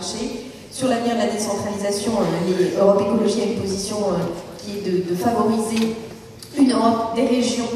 Sur l'avenir de la décentralisation, les Europe Écologie a une position qui est de, favoriser une Europe des régions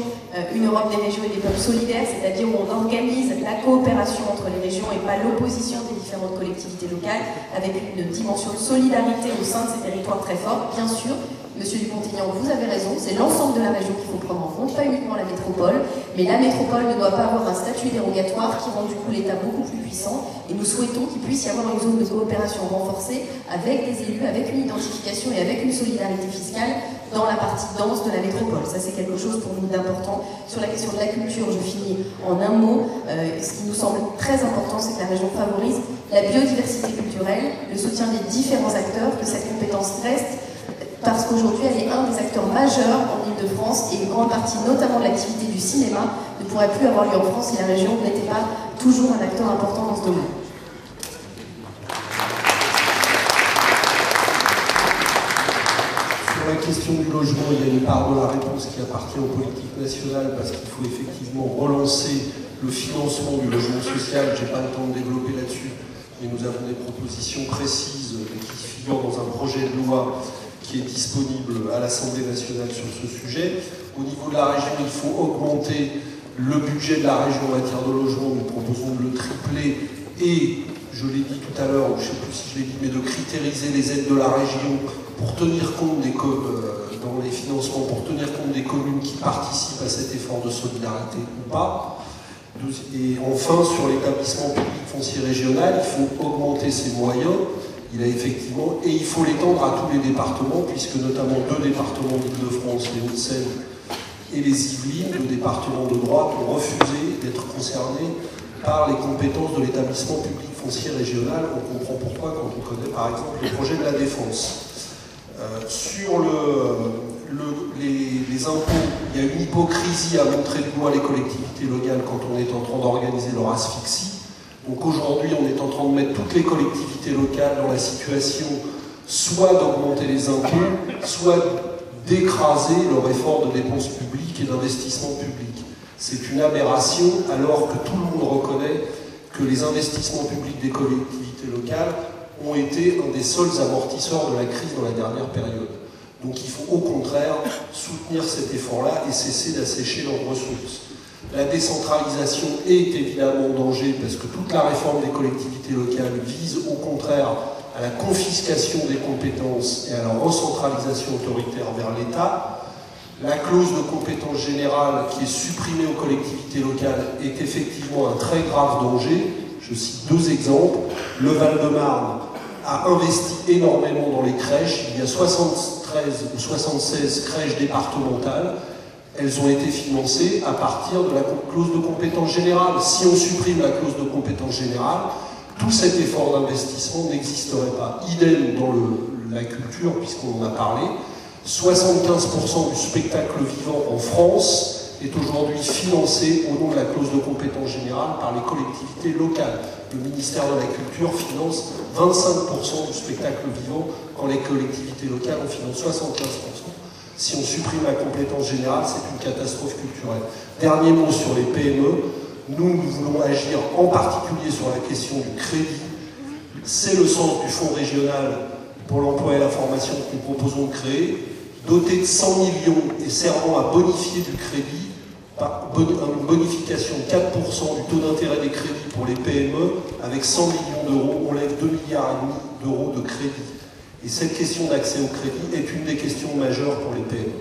une Europe des régions et des peuples solidaires, c'est-à-dire où on organise la coopération entre les régions et pas l'opposition des différentes collectivités locales, avec une dimension de solidarité au sein de ces territoires très forte, bien sûr, Monsieur Dupont-Aignan, vous avez raison, c'est l'ensemble de la région qu'il faut prendre en compte, pas uniquement la métropole, mais la métropole ne doit pas avoir un statut dérogatoire qui rend du coup l'État beaucoup plus puissant, et nous souhaitons qu'il puisse y avoir une zone de coopération renforcée avec des élus, avec une identification et avec une solidarité fiscale dans la partie dense de la métropole. Ça, c'est quelque chose pour nous d'important. Sur la question de la culture, je finis en un mot. Euh, ce qui nous semble très important, c'est que la région favorise la biodiversité culturelle, le soutien des différents acteurs, que cette compétence reste parce qu'aujourd'hui elle est un des acteurs majeurs en Ile-de-France et une grande partie notamment de l'activité du cinéma ne pourrait plus avoir lieu en France si la région n'était pas toujours un acteur important dans ce domaine. Sur la question du logement, il y a une part de la réponse qui appartient aux politiques nationales parce qu'il faut effectivement relancer le financement du logement social. Je n'ai pas le temps de développer là-dessus, mais nous avons des propositions précises qui figurent dans un projet de loi qui est disponible à l'Assemblée nationale sur ce sujet. Au niveau de la région, il faut augmenter le budget de la région en matière de logement. Nous proposons de le tripler et, je l'ai dit tout à l'heure, je ne sais plus si je l'ai dit, mais de critériser les aides de la région pour tenir compte des euh, dans les financements, pour tenir compte des communes qui participent à cet effort de solidarité ou pas. Et enfin, sur l'établissement public foncier régional, il faut augmenter ses moyens il a effectivement, et il faut l'étendre à tous les départements, puisque notamment deux départements d'Île-de-France, les Hauts-de-Seine et les Yvelines, le département de droite, ont refusé d'être concernés par les compétences de l'établissement public foncier régional. On comprend pourquoi quand on connaît par exemple le projet de la défense. Euh, sur les, impôts, il y a une hypocrisie à montrer du doigt les collectivités locales quand on est en train d'organiser leur asphyxie. Donc aujourd'hui, on est en train de mettre toutes les collectivités locales dans la situation soit d'augmenter les impôts, soit d'écraser leur effort de dépenses publiques et d'investissement public. C'est une aberration alors que tout le monde reconnaît que les investissements publics des collectivités locales ont été un des seuls amortisseurs de la crise dans la dernière période. Donc il faut au contraire soutenir cet effort-là et cesser d'assécher leurs ressources. La décentralisation est évidemment en danger parce que toute la réforme des collectivités locales vise au contraire à la confiscation des compétences et à la recentralisation autoritaire vers l'État. La clause de compétence générale qui est supprimée aux collectivités locales est effectivement un très grave danger. Je cite deux exemples. Le Val-de-Marne a investi énormément dans les crèches. Il y a 73 ou 76 crèches départementales elles ont été financées à partir de la clause de compétence générale. Si on supprime la clause de compétence générale, tout cet effort d'investissement n'existerait pas. Idem dans la culture, puisqu'on en a parlé. 75% du spectacle vivant en France est aujourd'hui financé au nom de la clause de compétence générale par les collectivités locales. Le ministère de la Culture finance 25% du spectacle vivant quand les collectivités locales en financent 75%. Si on supprime la compétence générale, c'est une catastrophe culturelle. Dernier mot sur les PME. Nous, nous voulons agir en particulier sur la question du crédit. C'est le sens du Fonds régional pour l'emploi et la formation que nous proposons de créer, doté de 100 millions et servant à bonifier du crédit, une bonification de 4% du taux d'intérêt des crédits pour les PME, avec 100 millions d'euros, on lève 2 milliards d'euros de crédit. Et cette question d'accès au crédit est une des questions majeures pour les PME.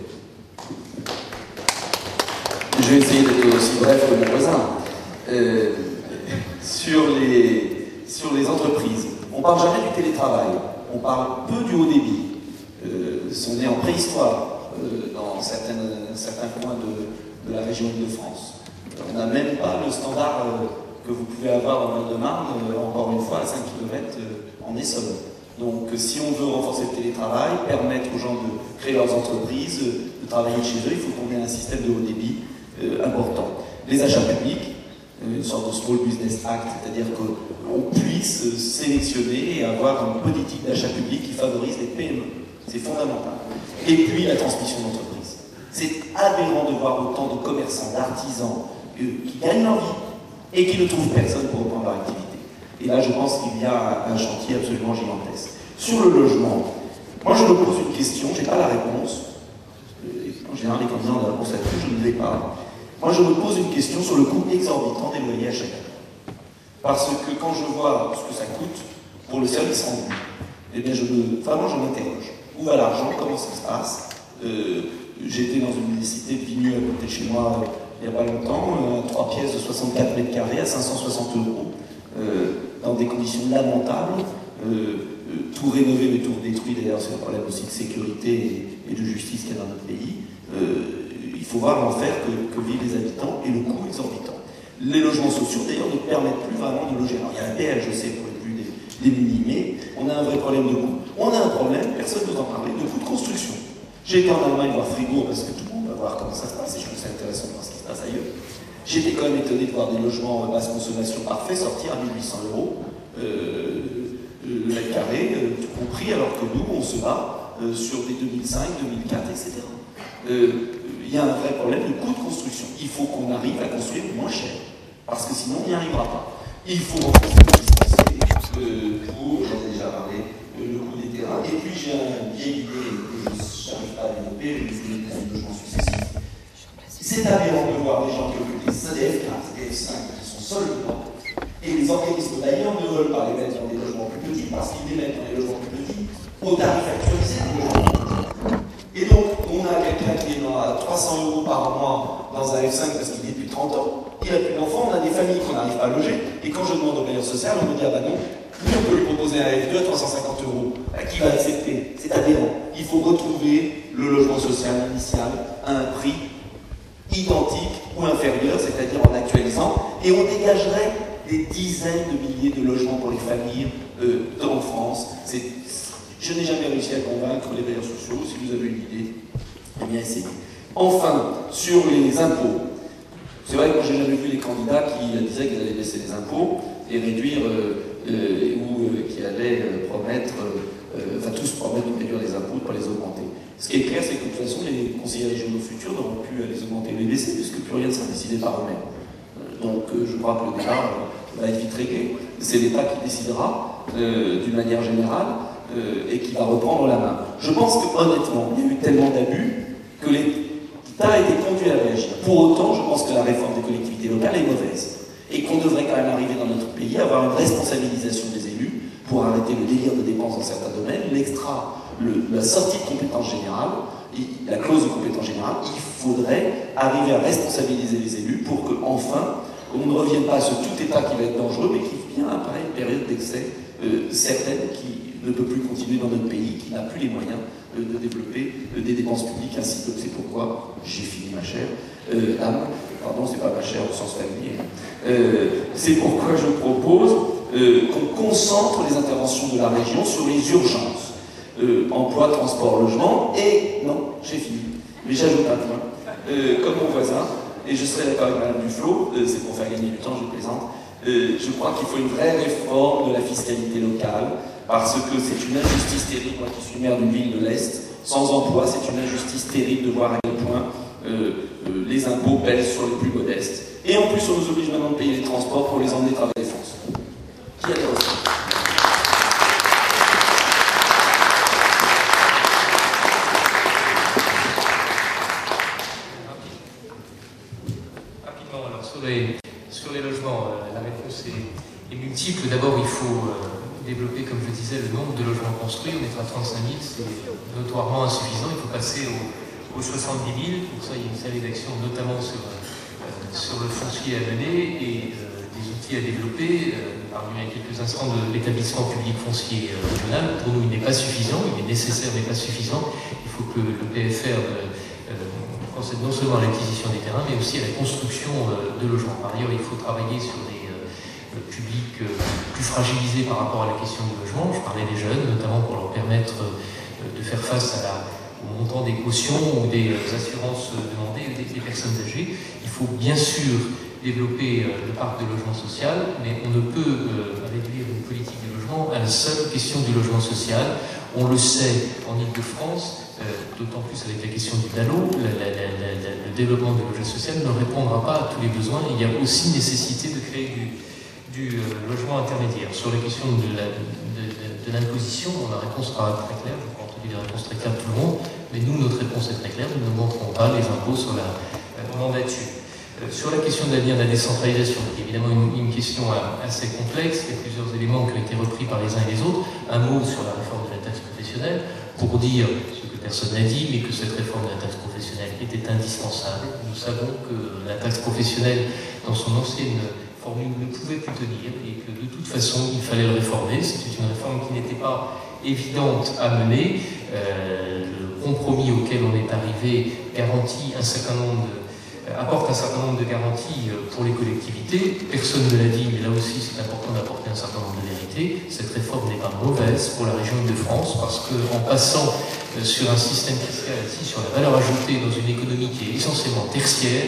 Je vais essayer d'être aussi bref que mon voisin. Euh, sur, les, sur les entreprises, on ne parle jamais du télétravail, on parle peu du haut débit. Euh, on est en préhistoire euh, dans certains coins de, de la région de France. On n'a même pas le standard que vous pouvez avoir dans le de marne encore une fois, à 5 km en Essonne. Donc si on veut renforcer le télétravail, permettre aux gens de créer leurs entreprises, de travailler chez eux, il faut qu'on ait un système de haut débit euh, important. Les achats publics, euh, une sorte de Small Business Act, c'est-à-dire qu'on puisse sélectionner et avoir une politique d'achat public qui favorise les PME. C'est fondamental. Et puis la transmission d'entreprise. C'est aberrant de voir autant de commerçants, d'artisans qui gagnent leur vie et qui ne trouvent personne pour reprendre leur activité. Et là, je pense qu'il y a un chantier absolument gigantesque. Sur le logement, moi je me pose une question, je n'ai pas la réponse. En général, les candidats ont la réponse là-dessus, je ne l'ai pas. Moi je me pose une question sur le coût exorbitant des loyers à chaque année. Parce que quand je vois ce que ça coûte pour le service rendu, eh bien je me, vraiment je m'interroge. Où va l'argent? Comment ça se passe? Euh, J'étais dans une cité de Vigny à côté de chez moi il n'y a pas longtemps, euh, trois pièces de 64 mètres carrés à 560 euros, euh, dans des conditions lamentables, tout rénové mais tout détruit. D'ailleurs, c'est un problème aussi de sécurité et, de justice qu'il y a dans notre pays. il faut voir l'enfer que, vivent les habitants et le coût exorbitant. Les logements sociaux, d'ailleurs, ne permettent plus vraiment de loger. Alors, il y a un PL, je sais, pour les plus démunis, on a un vrai problème de coût. On a un problème, personne ne nous en parler, de coût de construction. J'ai été en Allemagne voir Fribourg parce que tout le monde va voir comment ça se passe trouve ça intéressant de voir ce qui se passe ailleurs. J'étais quand même étonné de voir des logements basse consommation parfaits sortir à 1800 euros euh, le mètre carré, euh, tout compris, alors que nous, on se bat euh, sur des 2005, 2004, etc. Il y a un vrai problème de coût de construction. Il faut qu'on arrive à construire moins cher, parce que sinon, on n'y arrivera pas. Il faut renforcer pour, j'en ai déjà parlé, le coût des terrains. Et puis j'ai une vieille idée n'arrive pas à développer, successifs. C'est aberrant de voir des gens qui occupent des CDF 4, CDF 5 qui sont seuls dedans, et les organismes d'ailleurs ne veulent pas les mettre dans des logements plus petits parce qu'ils les mettent dans des logements plus petits au tarif actualisé des logements Et donc, on a quelqu'un qui est à 300 euros par mois dans un F5 parce qu'il est depuis 30 ans, il n'a plus d'enfants, on a des familles qu'on n'arrive pas à loger, et quand je demande au bailleur social, on me dit ah bah non, lui on peut lui proposer un F2 à 350 euros. Qui va accepter? C'est adhérent. Il faut retrouver le logement social initial à un prix identique ou inférieur, c'est-à-dire en actualisant, et on dégagerait des dizaines de milliers de logements pour les familles euh, en France. Je n'ai jamais réussi à convaincre les bailleurs sociaux. Si vous avez une idée, eh bien essayez. Enfin, sur les impôts. C'est vrai que moi j'ai jamais vu les candidats qui disaient qu'ils allaient baisser les impôts et réduire, euh, euh, ou qui allaient promettre, enfin tous promettre de réduire les impôts, pas les augmenter. Ce qui est clair, c'est que de toute façon, les conseillers régionaux futurs n'auront plus à les augmenter ou les baisser, puisque plus rien ne sera décidé par eux-mêmes. Donc je crois que le débat va être vite réglé. C'est l'État qui décidera d'une manière générale et qui va reprendre la main. Je pense que honnêtement, il y a eu tellement d'abus que l'État a été conduit à réagir. Pour autant, je pense que la réforme des collectivités locales est mauvaise et qu'on devrait quand même arriver dans notre pays à avoir une responsabilisation des élus pour arrêter le délire de dépenses dans certains domaines, l'extra, la sortie de compétences générales, la clause de compétences générales, il faudrait arriver à responsabiliser les élus pour que enfin on ne revienne pas à ce tout État qui va être dangereux, mais qui vient après une période d'excès euh, certaine qui ne peut plus continuer dans notre pays, qui n'a plus les moyens euh, de développer euh, des dépenses publiques, ainsi que c'est pourquoi j'ai fini ma chère âme, pardon, c'est pas ma chère au sens familier, c'est pourquoi je propose qu'on concentre les interventions de la région sur les urgences, emploi, transport, logement, et, non, j'ai fini, mais j'ajoute un point, comme mon voisin, et je serai d'accord avec Madame Duflo, c'est pour faire gagner du temps, je plaisante, je crois qu'il faut une vraie réforme de la fiscalité locale, parce que c'est une injustice terrible, moi qui suis maire d'une ville de l'Est, sans emploi, c'est une injustice terrible de voir à quel point euh, euh, les impôts pèsent sur les plus modestes. Et en plus, on nous oblige maintenant de payer les transports pour les emmener travailler France. Qui a des Rapidement, alors sur les, sur les logements, euh, la réponse est, multiple. D'abord, il faut je disais, le nombre de logements construits. On est à 35 000, c'est notoirement insuffisant. Il faut passer aux, 70 000. Pour ça, il y a une série d'actions, notamment sur, euh, le foncier à mener et euh, des outils à développer. Euh, parlé il y a quelques instants de l'établissement public foncier régional. Pour nous, il n'est pas suffisant. Il est nécessaire, mais pas suffisant. Il faut que le PFR non seulement à l'acquisition des terrains, mais aussi à la construction de logements. Par ailleurs, il faut travailler sur des publics euh, plus fragilisés par rapport à la question du logement. Je parlais des jeunes, notamment pour leur permettre euh, de faire face au montant des cautions ou des euh, assurances demandées des, personnes âgées. Il faut bien sûr développer le parc de logement social, mais on ne peut réduire une politique de logement à la seule question du logement social. On le sait en Ile-de-France, d'autant plus avec la question du DALO, le développement du logement social ne répondra pas à tous les besoins. Il y a aussi nécessité de créer du, du logement intermédiaire. Sur la question de l'imposition, la, réponse sera très claire, je crois entendu des réponses très claires de tout le monde, mais nous, notre réponse est très claire, nous ne montrons pas les impôts sur la mandature. Sur la question de l'avenir de la décentralisation, qui est évidemment une, question assez complexe, il y a plusieurs éléments qui ont été repris par les uns et les autres. Un mot sur la réforme de la taxe professionnelle, pour dire ce que personne n'a dit, mais que cette réforme de la taxe professionnelle était indispensable. Nous savons que la taxe professionnelle, dans son ancienne formule, ne pouvait plus tenir et que de toute façon, il fallait le réformer. C'était une réforme qui n'était pas évidente à mener. Euh, le compromis auquel on est arrivé garantit un certain nombre de apporte un certain nombre de garanties euh, pour les collectivités. Personne ne l'a dit, mais là aussi c'est important d'apporter un certain nombre de vérités. Cette réforme n'est pas mauvaise pour la région de france parce qu'en passant euh, sur un système fiscal assis sur la valeur ajoutée dans une économie qui est essentiellement tertiaire,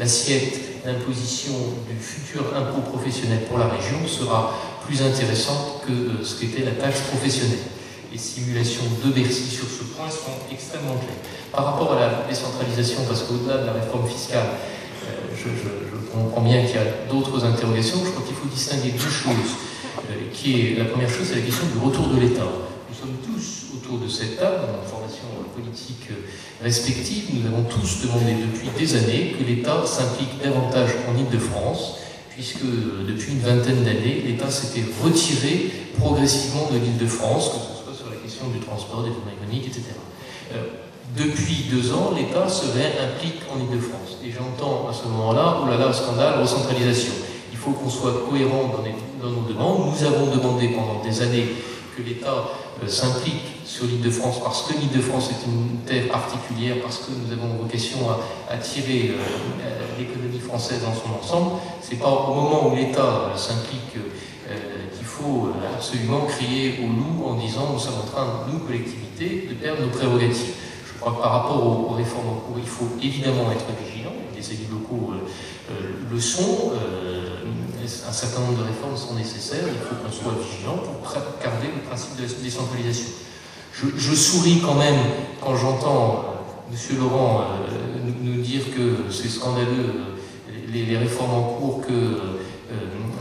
l'assiette d'imposition du futur impôt professionnel pour la région sera plus intéressante que euh, ce qu'était la taxe professionnelle. Les simulations de Bercy sur ce point sont extrêmement claires. Par rapport à la décentralisation, parce qu'au-delà de la réforme fiscale, euh, je, comprends bien qu'il y a d'autres interrogations, je crois qu'il faut distinguer deux choses. Euh, la première chose, c'est la question du retour de l'État. Sommes tous autour de cette table, dans nos formations politiques respectives, nous avons tous demandé depuis des années que l'État s'implique davantage en Ile-de-France, puisque depuis une vingtaine d'années, l'État s'était retiré progressivement de l'Île-de-France, du transport, des tournées économiques, etc. Euh, depuis deux ans, l'État se réimplique en Ile-de-France. Et j'entends à ce moment-là, oh là là, scandale, recentralisation. Il faut qu'on soit cohérent dans, nos demandes. Nous avons demandé pendant des années que l'État s'implique sur l'île de France parce que l'île de France est une terre particulière, parce que nous avons vocation à attirer euh, l'économie française dans son ensemble. C'est pas au moment où l'État s'implique faut euh, absolument crier au loup en disant nous sommes en train, nous, collectivités, de perdre nos prérogatives. Je crois que par rapport aux, réformes en cours, il faut évidemment être vigilant. Les élus locaux euh, euh, le sont. un certain nombre de réformes sont nécessaires. Il faut qu'on soit vigilant garder le principe de la décentralisation. Je, souris quand même quand j'entends M. Laurent nous, dire que c'est scandaleux les, réformes en cours que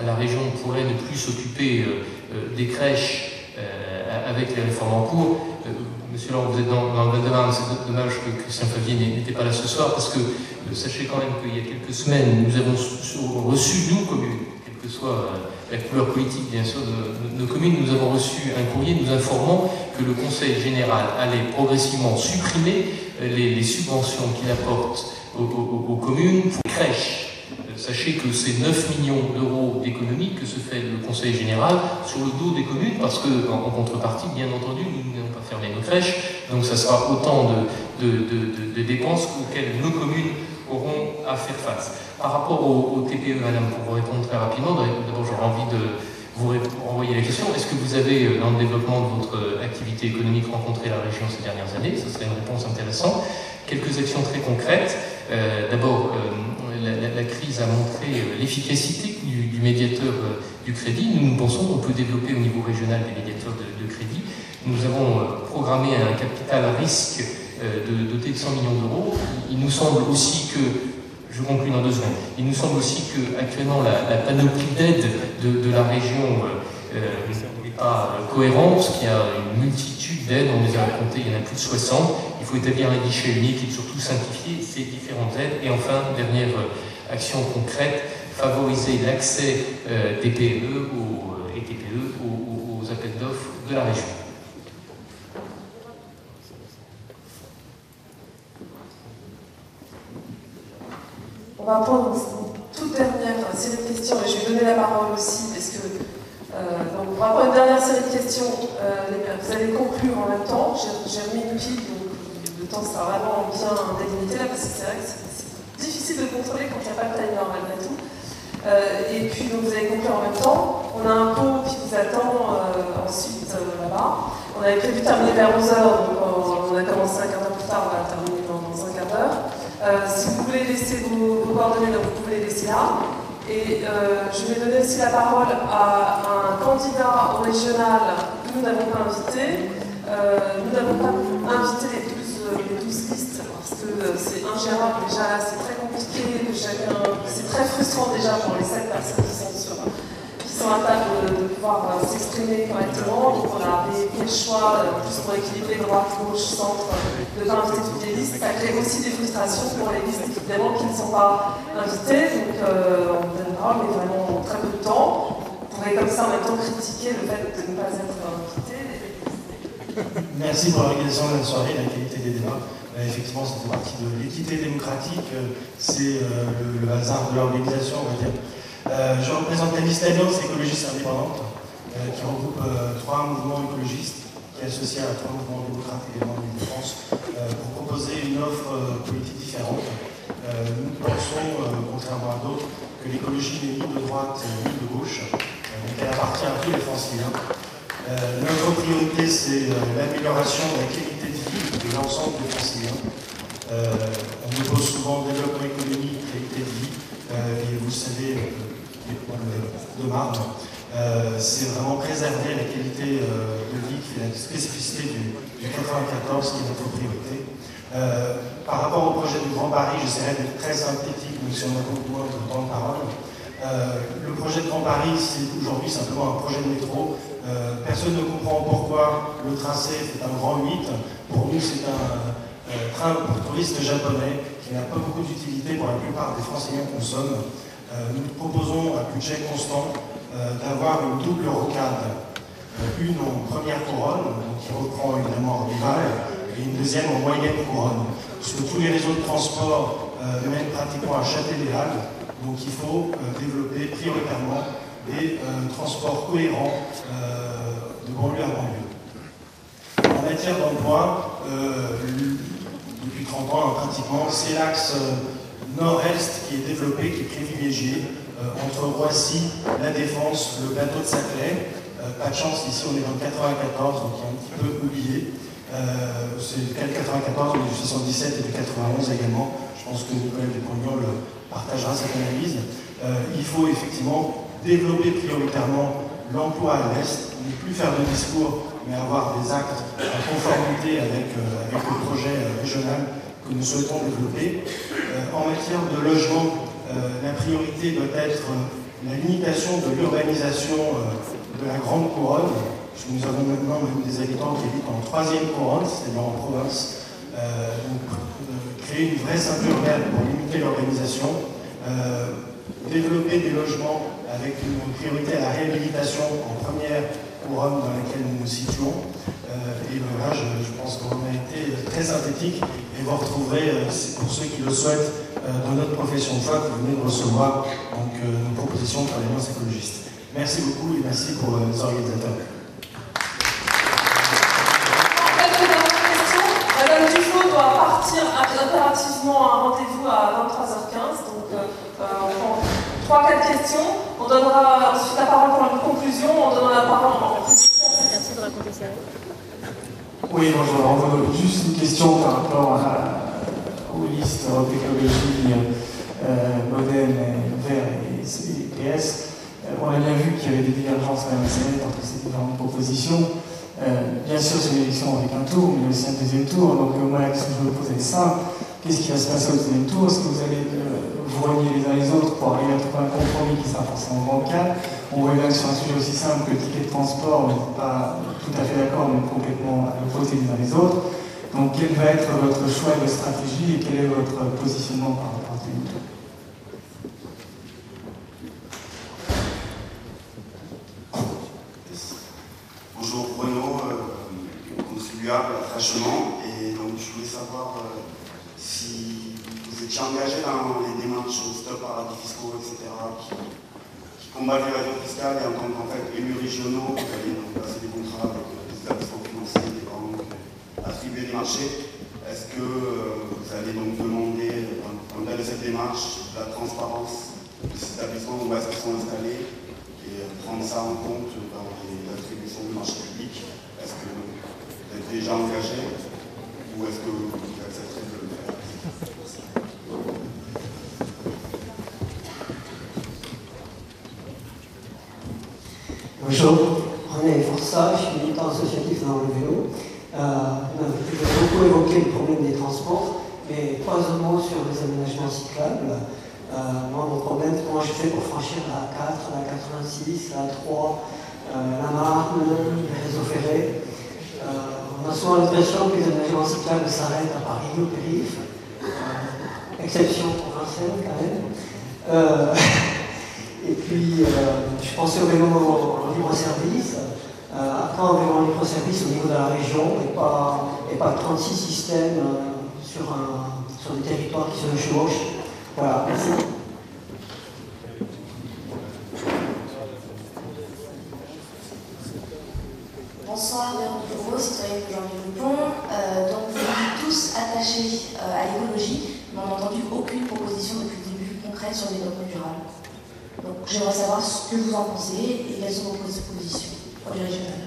la région pourrait ne plus s'occuper euh, euh, des crèches euh, avec les réformes en cours. Monsieur Laurent, vous êtes dans, le Val-de-Marne, c'est dommage que Christian Favier n'était pas là ce soir, parce que sachez quand même qu'il y a quelques semaines, nous avons reçu, nous, communes, que soit la couleur politique, bien sûr, de, nos communes, nous avons reçu un courrier nous informant que le Conseil général allait progressivement supprimer les, subventions qu'il apporte aux, communes pour crèches. Sachez que c'est 9 millions d'euros d'économies que se fait le Conseil général sur le dos des communes, parce que en, contrepartie, bien entendu, nous n'allons pas fermer nos crèches, donc ça sera autant de, dépenses auxquelles nos communes auront à faire face. Par rapport au, TPE, madame, pour vous répondre très rapidement, d'abord j'aurais envie de vous renvoyer la question. Est-ce que vous avez, euh, dans le développement de votre activité économique, rencontré la région ces dernières années? Ce serait une réponse intéressante. Quelques actions très concrètes. Euh, d'abord, euh, la, crise a montré euh, l'efficacité du, médiateur euh, du crédit. Nous, pensons qu'on peut développer au niveau régional des médiateurs de, crédit. Nous avons euh, programmé un capital à risque de, doté de 100 millions d'euros. Il, nous semble aussi que, je conclue dans deux secondes, il nous semble aussi que actuellement la, panoplie d'aide de, la région n'est pas cohérente, qu'il y a une multitude d'aides, on les a racontées, il y en a plus de 60 il faut établir un guichet unique et surtout simplifier ces différentes aides. Et enfin, dernière euh, action concrète, favoriser l'accès euh, des PME et TPE aux, aux appels d'offres de la région. Va prendre une toute dernière série de questions et je vais donner la parole aussi parce que euh, donc on va prendre une dernière série de questions. vous allez conclure en même temps. J'ai remis une pile, le temps sera vraiment bien délimité là, parce que c'est vrai que c'est difficile de contrôler quand il n'y a pas de timer malgré tout. Euh, et puis donc vous avez compris en même temps, on a un pot qui vous attend euh, ensuite euh, là-bas. On avait prévu de terminer vers 11h, donc on, a commencé un quart d'heure plus tard, on va terminer dans, un quart d'heure. Si vous voulez laisser vos, coordonnées, donc vous pouvez les laisser là. Et je vais donner aussi la parole à un candidat régional que nous n'avons pas invité. nous n'avons pas invité les les 12 listes parce que euh, c'est ingérable déjà c'est très compliqué, c'est très frustrant déjà pour les 7 personnes qui sont la de, pouvoir euh, s'exprimer correctement. Donc on a fait le choix, euh, plus pour équilibrer droite, gauche, centre, de ne pas inviter toutes les listes. Ça crée aussi des frustrations pour les listes évidemment qui ne sont pas invitées. Donc euh, on donnera, mais vraiment très peu de temps. On pourrait comme ça en même temps critiquer le fait de ne pas être invité. Merci pour l'organisation de la soirée et la qualité des débats. effectivement, ça fait partie de l'équité démocratique. C'est le, hasard de l'organisation, on va dire. Euh, je représente la Alliance écologiste indépendante, euh, qui regroupe euh, trois mouvements écologistes, qui est associé à trois mouvements démocrates également de France, pour proposer une offre politique différente. nous pensons, contrairement à d'autres, que l'écologie n'est ni de droite ni de gauche, qu'elle appartient à tous les franciliens. notre priorité, c'est l'amélioration de la qualité de vie de l'ensemble des franciliens. on nous pose souvent développement économique, qualité de vie, et vous savez, de Marne. Euh, c'est vraiment préserver la qualité euh, de vie qui est la spécificité du, 94 qui est notre priorité. Euh, par rapport au projet du Grand Paris, j'essaierai d'être très synthétique, même si on a beaucoup de temps de parole. le projet de Grand Paris, c'est aujourd'hui simplement un projet de métro. personne ne comprend pourquoi le tracé est un grand 8. Pour nous, c'est un train pour touristes japonais qui n'a pas beaucoup d'utilité pour la plupart des Français qu'on consomment. Euh, nous proposons à budget constant euh, d'avoir une double rocade. Euh, une en première couronne, qui reprend évidemment rival, et une deuxième en moyenne couronne. Puisque tous les réseaux de transport mènent pratiquement à Châtelet-les-Halles, donc il faut développer prioritairement des transports cohérents de banlieue à banlieue. En matière d'emploi, depuis 30 ans, pratiquement, c'est l'axe nord-est qui est développé, qui est privilégié euh, entre Roissy, La Défense, le plateau de Saclay. Euh, pas de chance, ici on est dans le 94, donc il est un petit peu oublié. Euh, c'est le 94, du 77 et du 91 également. Je pense que Nicolas le partagera cette analyse. il faut effectivement développer prioritairement l'emploi à l'Est, ne plus faire de discours, mais avoir des actes en conformité avec le projet régional que nous souhaitons développer. Euh, en matière de logement, euh, la priorité doit être euh, la limitation de l'urbanisation de la grande couronne. Nous avons maintenant même des habitants qui habitent en troisième couronne, c'est-à-dire en province. donc, créer une vraie ceinture verte pour limiter l'urbanisation, développer des logements avec une priorité à la réhabilitation en première dans laquelle nous nous situons. et là, je, pense qu'on a été très synthétique et vous retrouverez, euh, pour ceux qui le souhaitent, euh, dans notre profession de foi, vous venez de recevoir donc, euh, nos propositions les écologistes. Merci beaucoup et merci pour les organisateurs. Partir impérativement à un rendez-vous à 23h15. Donc, 3-4 questions. On donnera ensuite la parole pour une conclusion. On donnera la parole en Merci de raconter ça. Oui, bonjour. Juste une question par rapport aux listes Europe Écologie, euh, Modem, Vert et PS. Euh, on a bien vu qu'il y avait des divergences quand même assez nettes entre ces différentes propositions. Euh, bien sûr, c'est une élection avec un tour, mais aussi un deuxième tour. Donc, euh, moi, la question que je me pose est simple. Qu'est-ce qui va se passer au deuxième tour? Est-ce que vous allez vous les uns les autres pour arriver à trouver un compromis qui sera forcément bancal. On que sur un sujet aussi simple que le ticket de transport, on n'est pas tout à fait d'accord, mais complètement à l'opposé les uns les autres. Donc quel va être votre choix de stratégie et quel est votre positionnement par rapport à ce Bonjour Bruno, euh, contribuable attachement, et donc je voulais savoir euh, étiez engagé dans les démarches stop paradis fiscaux, etc., combattre l'évasion fiscale et en tant qu'en fait élus régionaux, vous allez passer des contrats avec des établissements financiers, des banques, attribuer des marchés. Est-ce que euh, vous allez donc demander, dans le cadre de cette démarche, la transparence de ces établissements où qu'ils sont installés et euh, prendre ça en compte dans les attributions du marché public? Est-ce que vous êtes déjà engagé ou est-ce que vous accepterez de le faire Bonjour, René Força, je suis militant associatif dans le vélo. Euh, on a beaucoup évoqué le problème des transports, mais trois mots sur les aménagements cyclables. moi, mon problème, comment je fais pour franchir la 4, la 86, la 3, la Marne, les réseaux ferrés. on a souvent l'impression que les aménagements cyclables s'arrêtent à Paris ou périph', exception Vincennes quand même. et puis, je pensais au vélo. Après, en vélo en libre-service au niveau de la région et pas, et pas 36 systèmes sur, un, sur des territoires qui se chevauchent. Voilà, merci. Bonsoir, bienvenue citoyens de Jean-Luc euh, donc vous êtes tous attachés euh, à l'écologie, mais on n'a entendu aucune proposition depuis le début concrète sur le développement durable. Donc j'aimerais savoir ce que vous en pensez et quelles sont vos propositions pour les régionales.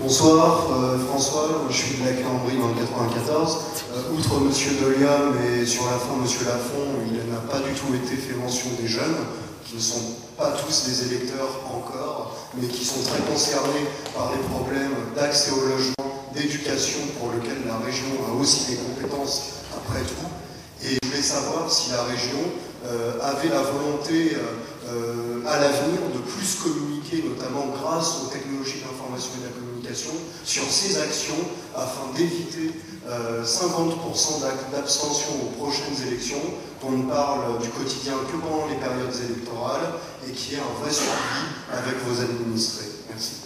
Bonsoir, euh, François, je suis de la Cambrie dans le 94. Euh, outre M. Doliam et sur la fin M. Lafont, il n'a pas du tout été fait mention des jeunes, qui ne sont pas tous des électeurs encore, mais qui sont très concernés par les problèmes d'accès au logement, d'éducation, pour lequel la région a aussi des compétences après tout. Et je voulais savoir si la région avait la volonté à l'avenir de plus communiquer, notamment grâce aux technologies d'information et de la communication sur ces actions afin d'éviter 50% euh, d'abstention aux prochaines élections. On ne parle du quotidien que pendant les périodes électorales et qui est un vrai suivi avec vos administrés. Merci.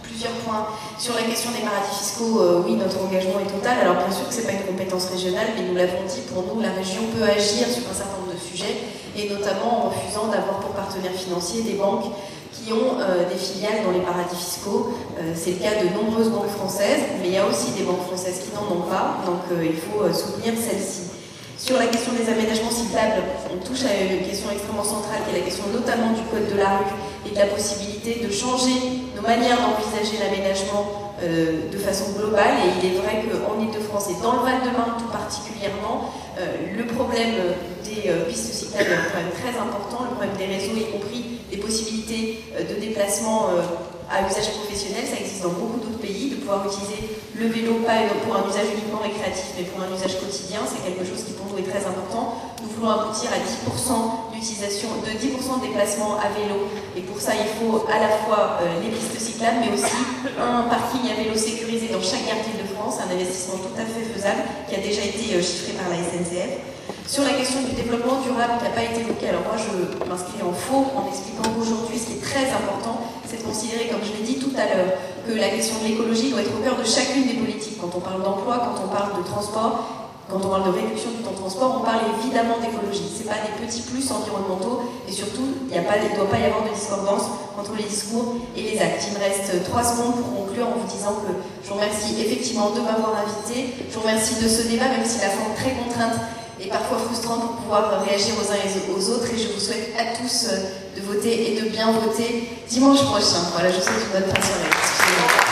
plusieurs points. Sur la question des paradis fiscaux, euh, oui, notre engagement est total. Alors bien sûr que ce n'est pas une compétence régionale, mais nous l'avons dit, pour nous, la région peut agir sur un certain nombre de sujets, et notamment en refusant d'avoir pour partenaires financiers des banques qui ont euh, des filiales dans les paradis fiscaux. Euh, c'est le cas de nombreuses banques françaises, mais il y a aussi des banques françaises qui n'en ont pas, donc il faut soutenir celles-ci. Sur la question des aménagements cyclables, on touche à une question extrêmement centrale qui est la question notamment du code de la rue et de la possibilité de changer nos manières d'envisager l'aménagement de façon globale. Et il est vrai qu'en Ile-de-France et dans le Val-de-Marne tout particulièrement, le problème des pistes cyclables est un problème très important, le problème des réseaux, y compris des possibilités euh, de déplacement euh, à usage professionnel, ça existe dans beaucoup d'autres pays, de pouvoir utiliser le vélo pas pour un usage uniquement récréatif, mais pour un usage quotidien, c'est quelque chose qui pour nous est très important. Nous voulons aboutir à 10% de 10% de déplacement à vélo, et pour ça il faut à la fois euh, les pistes cyclables, mais aussi un parking à vélo sécurisé dans chaque quartier de France, un investissement tout à fait faisable qui a déjà été chiffré par la SNCF. Sur la question du développement durable qui n'a pas été évoquée, alors moi je m'inscris en faux en expliquant qu'aujourd'hui ce qui est très important, c'est de considérer, comme je l'ai dit tout à l'heure, que la question de l'écologie doit être au cœur de chacune des politiques. Quand on parle d'emploi, quand on parle de transport, quand on parle de réduction du temps de transport, on parle évidemment d'écologie. Ce pas des petits plus environnementaux et surtout, il ne doit pas y avoir de discordance entre les discours et les actes. Il me reste trois secondes pour conclure en vous disant que je vous remercie effectivement de m'avoir invité. Je vous remercie de ce débat, même si la forme très contrainte et parfois frustrant pour pouvoir réagir aux uns et aux autres. Et je vous souhaite à tous euh, de voter et de bien voter dimanche prochain. Voilà, je vous souhaite une bonne fin de soirée.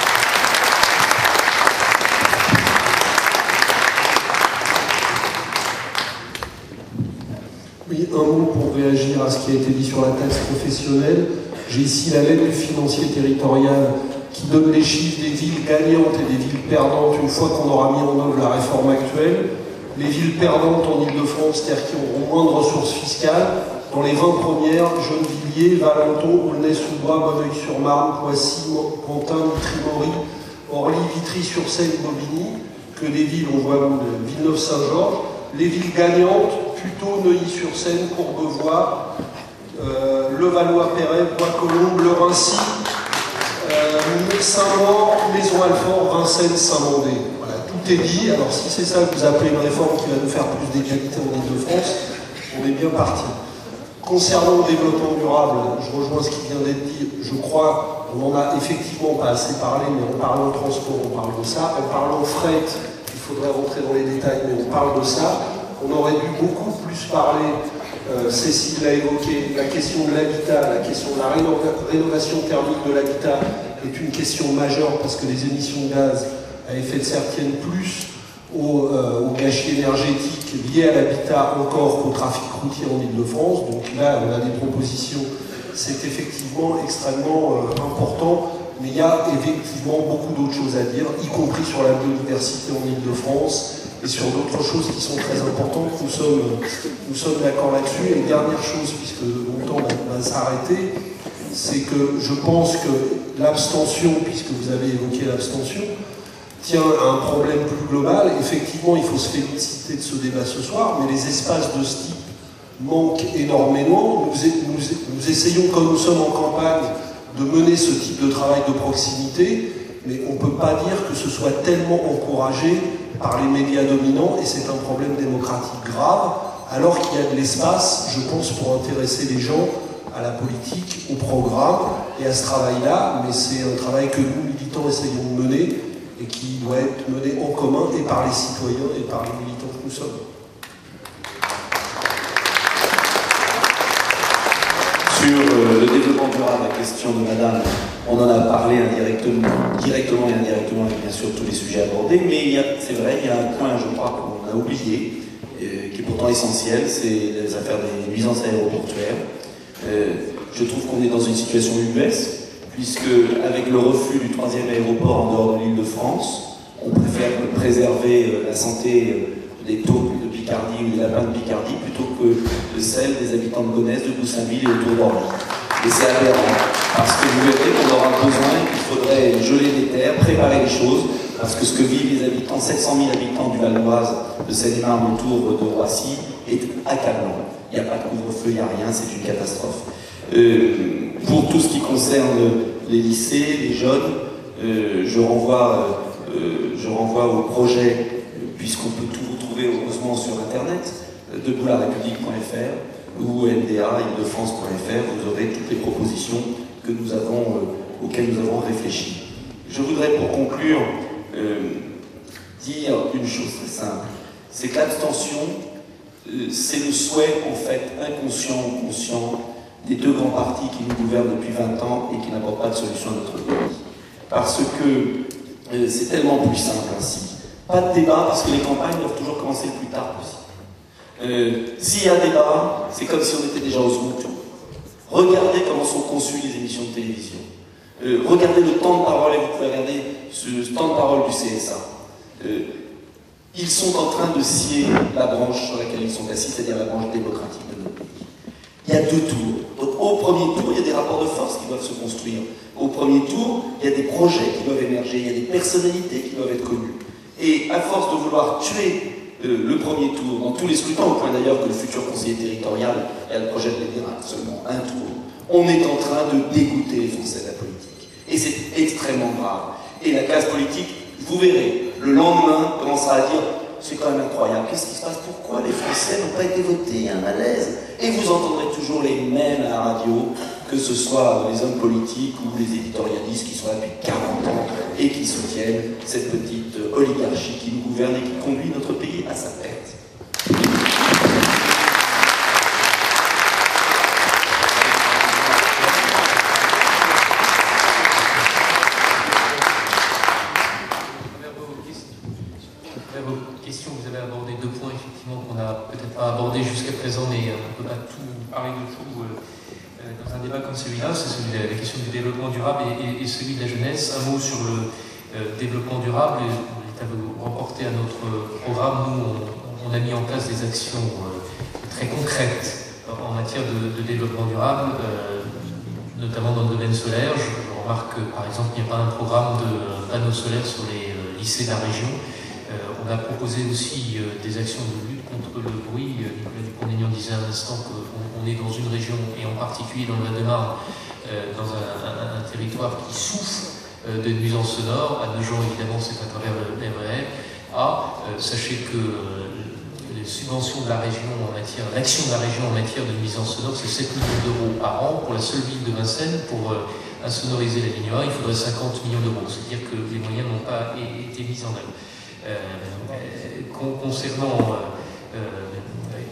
Oui, un mot pour réagir à ce qui a été dit sur la taxe professionnelle. J'ai ici la lettre du financier territorial qui donne les chiffres des villes gagnantes et des villes perdantes une fois qu'on aura mis en œuvre la réforme actuelle les villes perdantes en Ile-de-France, c'est-à-dire qui auront moins de ressources fiscales, dans les 20 premières, Gennevilliers, Valenton, Aulnay-sous-Bois, Bonneuil-sur-Marne, Poissy, Pantin, Trimory, Orly, Vitry-sur-Seine, Bobigny. que des villes, on voit Villeneuve-Saint-Georges, les villes gagnantes, plutôt Neuilly-sur-Seine, Courbevoie, euh, Levallois-Perret, Bois-Colombes, Le Rincy, euh, Saint-Maur, Maison-Alfort, Vincennes, Saint-Mandé. Voilà, tout est dit. Alors si c'est ça que vous appelez une réforme qui va nous faire plus d'égalité en Ile-de-France, on est bien parti. Concernant le développement durable, je rejoins ce qui vient d'être dit. Je crois, on en a effectivement pas assez parlé, mais en parlant transport, on parle de ça. En parlant fret, il faudrait rentrer dans les détails, mais on parle de ça. On aurait dû beaucoup plus parler euh, Cécile l'a évoqué, la question de l'habitat, la question de la rénovation thermique de l'habitat est une question majeure parce que les émissions de gaz à effet de serre tiennent plus au, euh, gâchis énergétique lié à l'habitat encore qu'au trafic routier en Ile-de-France. Donc là, on a des propositions. C'est effectivement extrêmement euh, important, mais il y a effectivement beaucoup d'autres choses à dire, y compris sur la biodiversité en Ile-de-France et sur d'autres choses qui sont très importantes. Nous sommes, d'accord là-dessus. Et dernière chose, puisque mon temps va, s'arrêter, c'est que je pense que l'abstention, puisque vous avez évoqué l'abstention, tient à un problème plus global. Effectivement, il faut se féliciter de ce débat ce soir, mais les espaces de ce type manquent énormément. Nous essayons, comme nous sommes en campagne, de mener ce type de travail de proximité, mais on ne peut pas dire que ce soit tellement encouragé par les médias dominants et c'est un problème démocratique grave, alors qu'il y a de l'espace, je pense, pour intéresser les gens à la politique, au programme et à ce travail-là, mais c'est un travail que nous, militants, essayons de mener et qui doit être mené en commun et par les citoyens et par les militants que nous sommes. Sur euh, le développement durable, la question de Madame on en a parlé indirectement, directement et indirectement avec bien sûr tous les sujets abordés, mais c'est vrai, il y a un point, je crois, qu'on a oublié, euh, qui est pourtant essentiel, c'est les affaires des nuisances aéroportuaires. Euh, je trouve qu'on est dans une situation UBS, puisque avec le refus du troisième aéroport en dehors de l'île de France, on préfère préserver euh, la santé des taupes de Picardie ou des lapins de Picardie plutôt que de celle des habitants de Gonesse, de Goussainville et autour. Et c'est aberrant, parce que vous verrez qu'on aura besoin, il faudrait geler les terres, préparer les choses, parce que ce que vivent les habitants, 700 000 habitants du Val d'Oise, de Seine-et-Marne autour de Roissy, est accablant. Il n'y a pas de couvre-feu, il n'y a rien, c'est une catastrophe. Euh, pour tout ce qui concerne les lycées, les jeunes, euh, je, renvoie, euh, je renvoie au projet, puisqu'on peut tout retrouver heureusement sur Internet, de boularépublique.fr, ou NDA, france.fr, vous aurez toutes les propositions que nous avons, euh, auxquelles nous avons réfléchi. Je voudrais pour conclure euh, dire une chose très simple, c'est que l'abstention, euh, c'est le souhait en fait inconscient ou conscient des deux grands partis qui nous gouvernent depuis 20 ans et qui n'apportent pas de solution à notre pays. Parce que c'est tellement plus simple ainsi. Pas de débat parce que les campagnes doivent toujours commencer le plus tard possible. Euh, s'il y a débat, c'est comme si on était déjà au second tour. Regardez comment sont conçues les émissions de télévision. Euh, regardez le temps de parole, et vous pouvez regarder ce temps de parole du CSA. Euh, ils sont en train de scier la branche sur laquelle ils sont assis, c'est-à-dire la branche démocratique de notre. Il y a deux tours. au premier tour, il y a des rapports de force qui doivent se construire. Au premier tour, il y a des projets qui doivent émerger, il y a des personnalités qui doivent être connues. Et à force de vouloir tuer le premier tour, dans tous les scrutins, au point d'ailleurs que le futur conseiller territorial a le projet de seulement un tour, on est en train de dégoûter les Français de la politique. Et c'est extrêmement grave. Et la classe politique, vous verrez, le lendemain, commencera à dire c'est quand même incroyable. Qu'est-ce qui se passe? Pourquoi les Français n'ont pas été votés? Un malaise. Et vous entendrez toujours les mêmes à la radio, que ce soit les hommes politiques ou les éditorialistes qui sont là depuis 40 ans et qui soutiennent cette petite oligarchie qui nous gouverne et qui conduit notre pays à sa perte. vous avez abordé deux points effectivement qu'on n'a peut-être pas jusqu'à présent, mais peut tout de tout euh, euh, dans un débat comme celui-là. C'est celui de la question du développement durable et, celui de la jeunesse. Un mot sur le euh, développement durable. L'État veut remporter à notre programme. Nous, on, a mis en place des actions très concrètes en matière de, développement durable, notamment dans le domaine solaire. Je, remarque que, par exemple, il n'y a pas un programme de panneaux solaires sur les lycées de la région. on a proposé aussi des actions de lutte contre le bruit. Nicolas Dupont-Aignan disait à l'instant qu'on est dans une région, et en particulier dans le Val-de-Marne, dans un, territoire qui souffre de nuisances sonores. À gens évidemment, c'est à travers le. Ah, sachez que les subventions de la région en matière, l'action de la région en matière de nuisances sonores, c'est 7 millions d'euros par an pour la seule ville de Vincennes. Pour insonoriser la ligne A, il faudrait 50 millions d'euros. C'est-à-dire que les moyens n'ont pas été mis en œuvre. concernant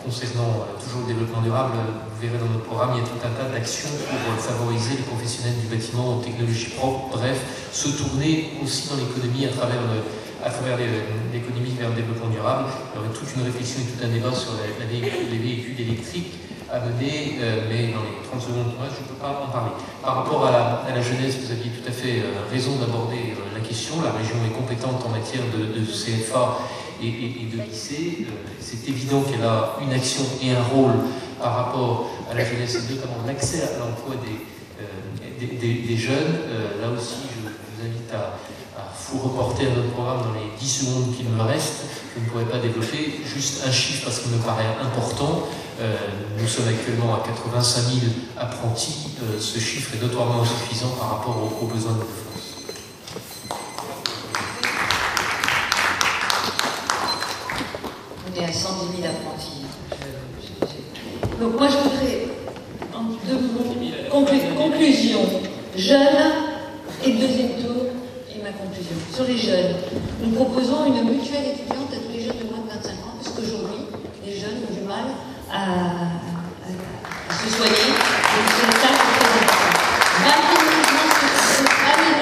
concernant toujours le développement durable, vous verrez dans notre programme, il y a tout un tas d'actions pour favoriser les professionnels du bâtiment aux technologies propres, bref, se tourner aussi dans l'économie à travers l'économie vers le développement durable. Il y aurait toute une réflexion et tout un débat sur les véhicules électriques à mener, mais dans les 30 secondes je ne peux pas en parler. Par rapport à la, jeunesse, vous aviez tout à fait raison d'aborder la question. La région est compétente en matière de, de CFA et, de lycée, euh, c'est évident qu'elle a une action et un rôle par rapport à la jeunesse et notamment l'accès à l'emploi des, euh, des, jeunes. Euh, là aussi, je vous invite à, vous reporter à notre programme dans les 10 secondes qu'il me reste. Je ne pourrais pas développer juste un chiffre parce qu'il me paraît important. nous sommes actuellement à 85 000 apprentis. ce chiffre est notoirement insuffisant par rapport aux, aux besoins de à 110 000 apprentis. Donc moi je voudrais, en deux conclusion, jeunes et deuxième tour, et ma conclusion. Sur les jeunes, nous proposons une mutuelle étudiante à tous les jeunes de moins de 25 ans, parce qu'aujourd'hui, les jeunes ont du mal à, se soigner, et c'est ça qui est très important.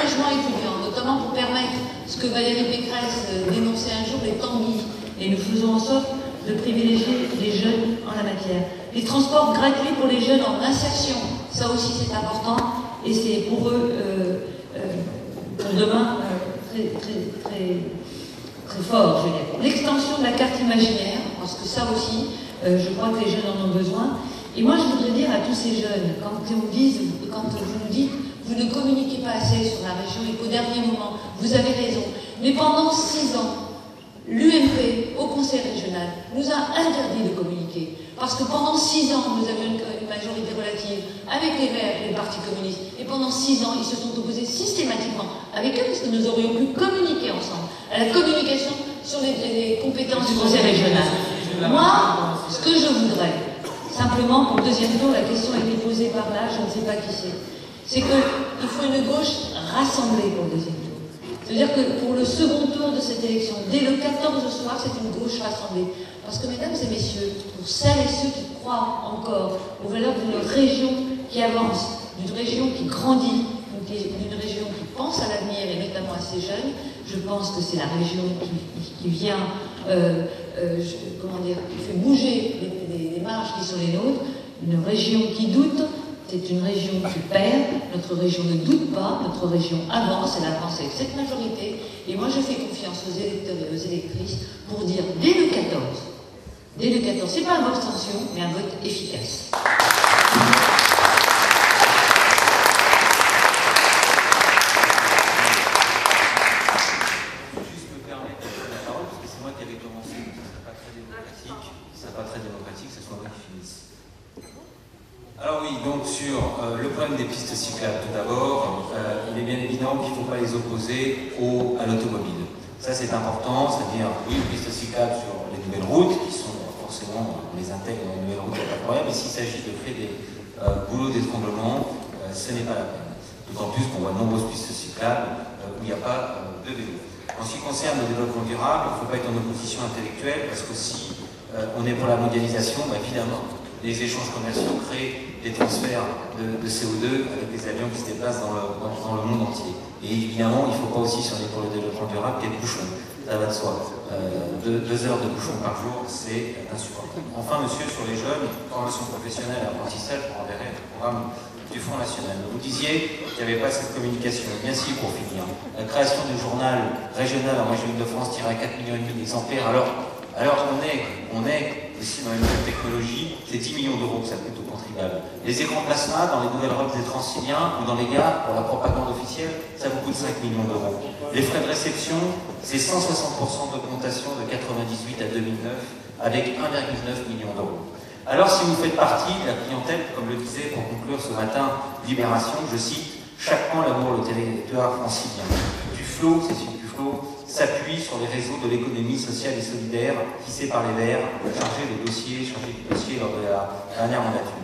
logements étudiants, notamment pour permettre ce que Valérie Pécresse dénonçait un jour, les temps et nous faisons en de privilégier les jeunes en la matière. Les transports gratuits pour les jeunes en insertion, ça aussi c'est important et c'est pour eux, euh, euh, pour demain, euh, très, très, très, fort, je veux. L'extension de la carte imaginaire, parce que ça aussi, je crois que les jeunes en ont besoin. Et moi, je voudrais dire à tous ces jeunes, quand, on dit, quand vous nous dites, vous ne communiquez pas assez sur la région et qu'au dernier moment, vous avez raison, mais pendant six ans, l'UMP, au Conseil régional, nous a interdit de communiquer. Parce que pendant six ans, nous avions une, majorité relative avec les Verts et les partis communistes. Et pendant six ans, ils se sont opposés systématiquement avec eux, parce que nous aurions pu communiquer ensemble à la communication sur les, compétences du Conseil régional. Moi, ce que je voudrais, simplement pour le deuxième tour, la question a été posée par là, je ne sais pas qui c'est, c'est qu'il faut une gauche rassemblée pour le deuxième tour. C'est-à-dire que pour le second tour de cette élection, dès le 14 soir, c'est une gauche rassemblée. Parce que, mesdames et messieurs, pour celles et ceux qui croient encore aux valeurs d'une région qui avance, d'une région qui grandit, d'une région qui pense à l'avenir et notamment à ses jeunes, je pense que c'est la région qui, vient, euh, euh, qui fait bouger les marges qui sont les nôtres, une région qui doute, c'est une région qui perd, notre région ne doute pas, notre région avance, elle avance avec cette majorité, et moi je fais confiance aux électeurs et aux électrices pour dire dès le 14, dès le 14, c'est pas un vote abstention, mais un vote efficace. des pistes cyclables, tout d'abord, euh, il est bien évident qu'il ne faut pas les opposer au, à l'automobile. Ça, c'est important, c'est-à-dire, oui, une piste cyclable sur les nouvelles routes, qui sont forcément, on les intègre dans les nouvelles routes, il n'y a pas de problème, mais s'il s'agit de faire des euh, boulots d'étranglement, euh, ce n'est pas la peine. D'autant plus qu'on voit de nombreuses pistes cyclables où il n'y a pas de vélo. En ce qui concerne le développement durable, il ne faut pas être en opposition intellectuelle, parce que si on est pour la mondialisation, bah, évidemment, les échanges commerciaux créent des transferts de, CO2 avec des avions qui se déplacent dans le, dans, le monde entier. Et évidemment, il ne faut pas aussi, si on est pour le développement durable, qu'il y ait de bouchons. Ça va de soi. Euh, deux, heures de bouchons par jour, c'est insupportable. Enfin, monsieur, sur les jeunes, formation professionnelle et apprentissage, pour enverrer le programme du Front National. Vous disiez qu'il n'y avait pas cette communication. Bien si, pour finir. La création du journal régional en région de France tirait 4 millions et demi d'exemplaires. Alors, alors on est, on est aussi dans une nouvelle technologie, c'est 10 millions d'euros que ça coûte aux contribuables. Les écrans plasma dans les nouvelles robes des Transiliens ou dans les gares pour la propagande officielle, ça vous coûte 5 millions d'euros. Les frais de réception, c'est 160% d'augmentation de 98 à 2009 avec 1,9 million d'euros. Alors si vous faites partie de la clientèle, comme le disait pour conclure ce matin Libération, je cite, chaque point l'amour le territoire francilien. Duflo, c'est celui Duflo, s'appuie sur les réseaux de l'économie sociale et solidaire tissés par les Verts, chargés de dossiers, chargés du dossier lors de la dernière mandature.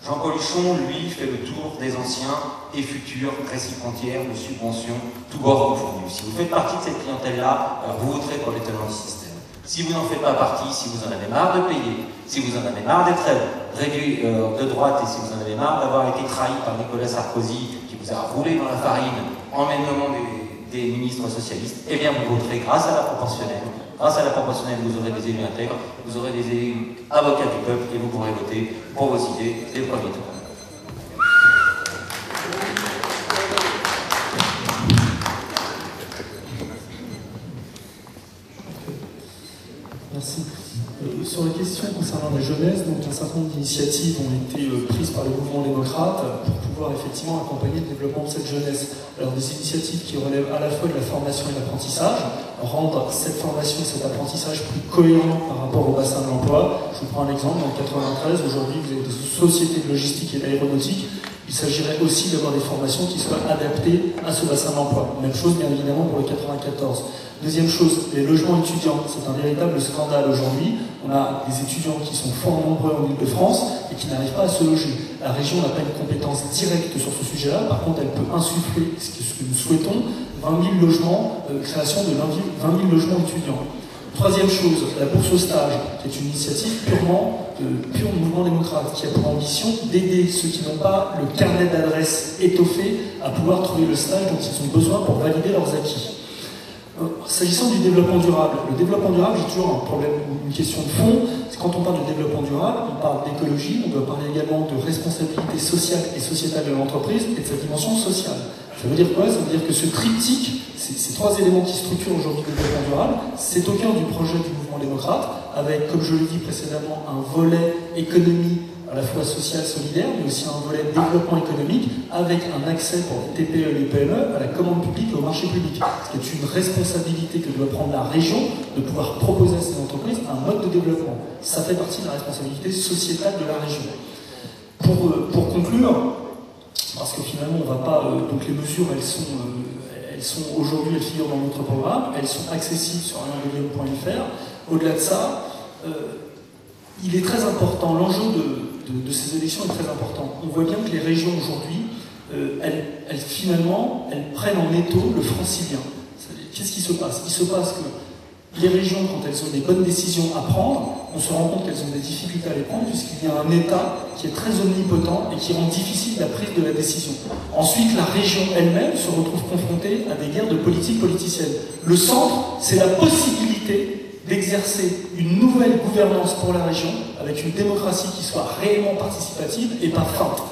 Jean Coluchon, lui, fait le tour des anciens et futurs récipiendaires de subventions, tous bords confondus. Si vous faites partie de cette clientèle-là, vous voterez pour l'étonnement du système. Si vous n'en faites pas partie, si vous en avez marre de payer, si vous en avez marre d'être réduit euh, de droite et si vous en avez marre d'avoir été trahi par Nicolas Sarkozy, qui vous a roulé dans la farine en même des, des ministres socialistes, eh bien vous voterez grâce à la proportionnelle. Grâce à la proportionnelle, vous aurez des élus intègres, vous aurez des élus avocats du peuple et vous pourrez voter pour vos idées dès le premier tour. Merci. Euh, sur la question concernant la donc un certain nombre d'initiatives ont été euh, prises par le mouvement démocrate pour pouvoir effectivement accompagner le développement de cette jeunesse. Alors des initiatives qui relèvent à la fois de la formation et de l'apprentissage, rendre cette formation et cet apprentissage plus cohérents par rapport au bassin de l'emploi. Je vous prends un exemple, dans le 93, aujourd'hui vous avez des sociétés de logistique et d'aéronautique il s'agirait aussi d'avoir des formations qui soient adaptées à ce bassin d'emploi. Même chose, bien évidemment, pour le 94. Deuxième chose, les logements étudiants. C'est un véritable scandale aujourd'hui. On a des étudiants qui sont fort nombreux en Ile-de-France et qui n'arrivent pas à se loger. La région n'a pas une compétence directe sur ce sujet-là. Par contre, elle peut insuffler, ce que nous souhaitons, 20 000 logements, euh, création de 20 000 logements étudiants. Troisième chose, la bourse au stage, qui est une initiative purement de pur mouvement démocrate, qui a pour ambition d'aider ceux qui n'ont pas le carnet d'adresse étoffé à pouvoir trouver le stage dont ils ont besoin pour valider leurs acquis. Euh, s'agissant du développement durable, le développement durable, j'ai toujours un problème, une question de fond. Quand on parle de développement durable, on parle d'écologie, on doit parler également de responsabilité sociale et sociétale de l'entreprise et de sa dimension sociale. Ça veut dire quoi? Ça veut dire que ce triptyque, ces, trois éléments qui structurent aujourd'hui le développement durable, c'est au cœur du projet du mouvement démocrate, avec, comme je l'ai dit précédemment, un volet économie à la fois social, solidaire, mais aussi un volet développement économique, avec un accès pour les TPE et les PME à la commande publique et au marché public. Ce qui est une responsabilité que doit prendre la région de pouvoir proposer à ces entreprises un mode de développement. Ça fait partie de la responsabilité sociétale de la région. Pour, euh, pour conclure, parce que finalement, on va pas. Euh, donc les mesures, elles sont, euh, elles sont aujourd'hui, elles figurent dans notre programme, elles sont accessibles sur alainguillaume.fr. Au-delà de ça, il est très important, l'enjeu de, ces élections est très important. On voit bien que les régions aujourd'hui, elles, elles, finalement, elles prennent en étau le francilien. Qu'est-ce qui se passe? Il se passe que les régions, quand elles ont des bonnes décisions à prendre, on se rend compte qu'elles ont des difficultés à les prendre puisqu'il y a un État qui est très omnipotent et qui rend difficile la prise de la décision. Ensuite, la région elle-même se retrouve confrontée à des guerres de politique politicienne. Le centre, c'est la possibilité d'exercer une nouvelle gouvernance pour la région avec une démocratie qui soit réellement participative et pas feinte.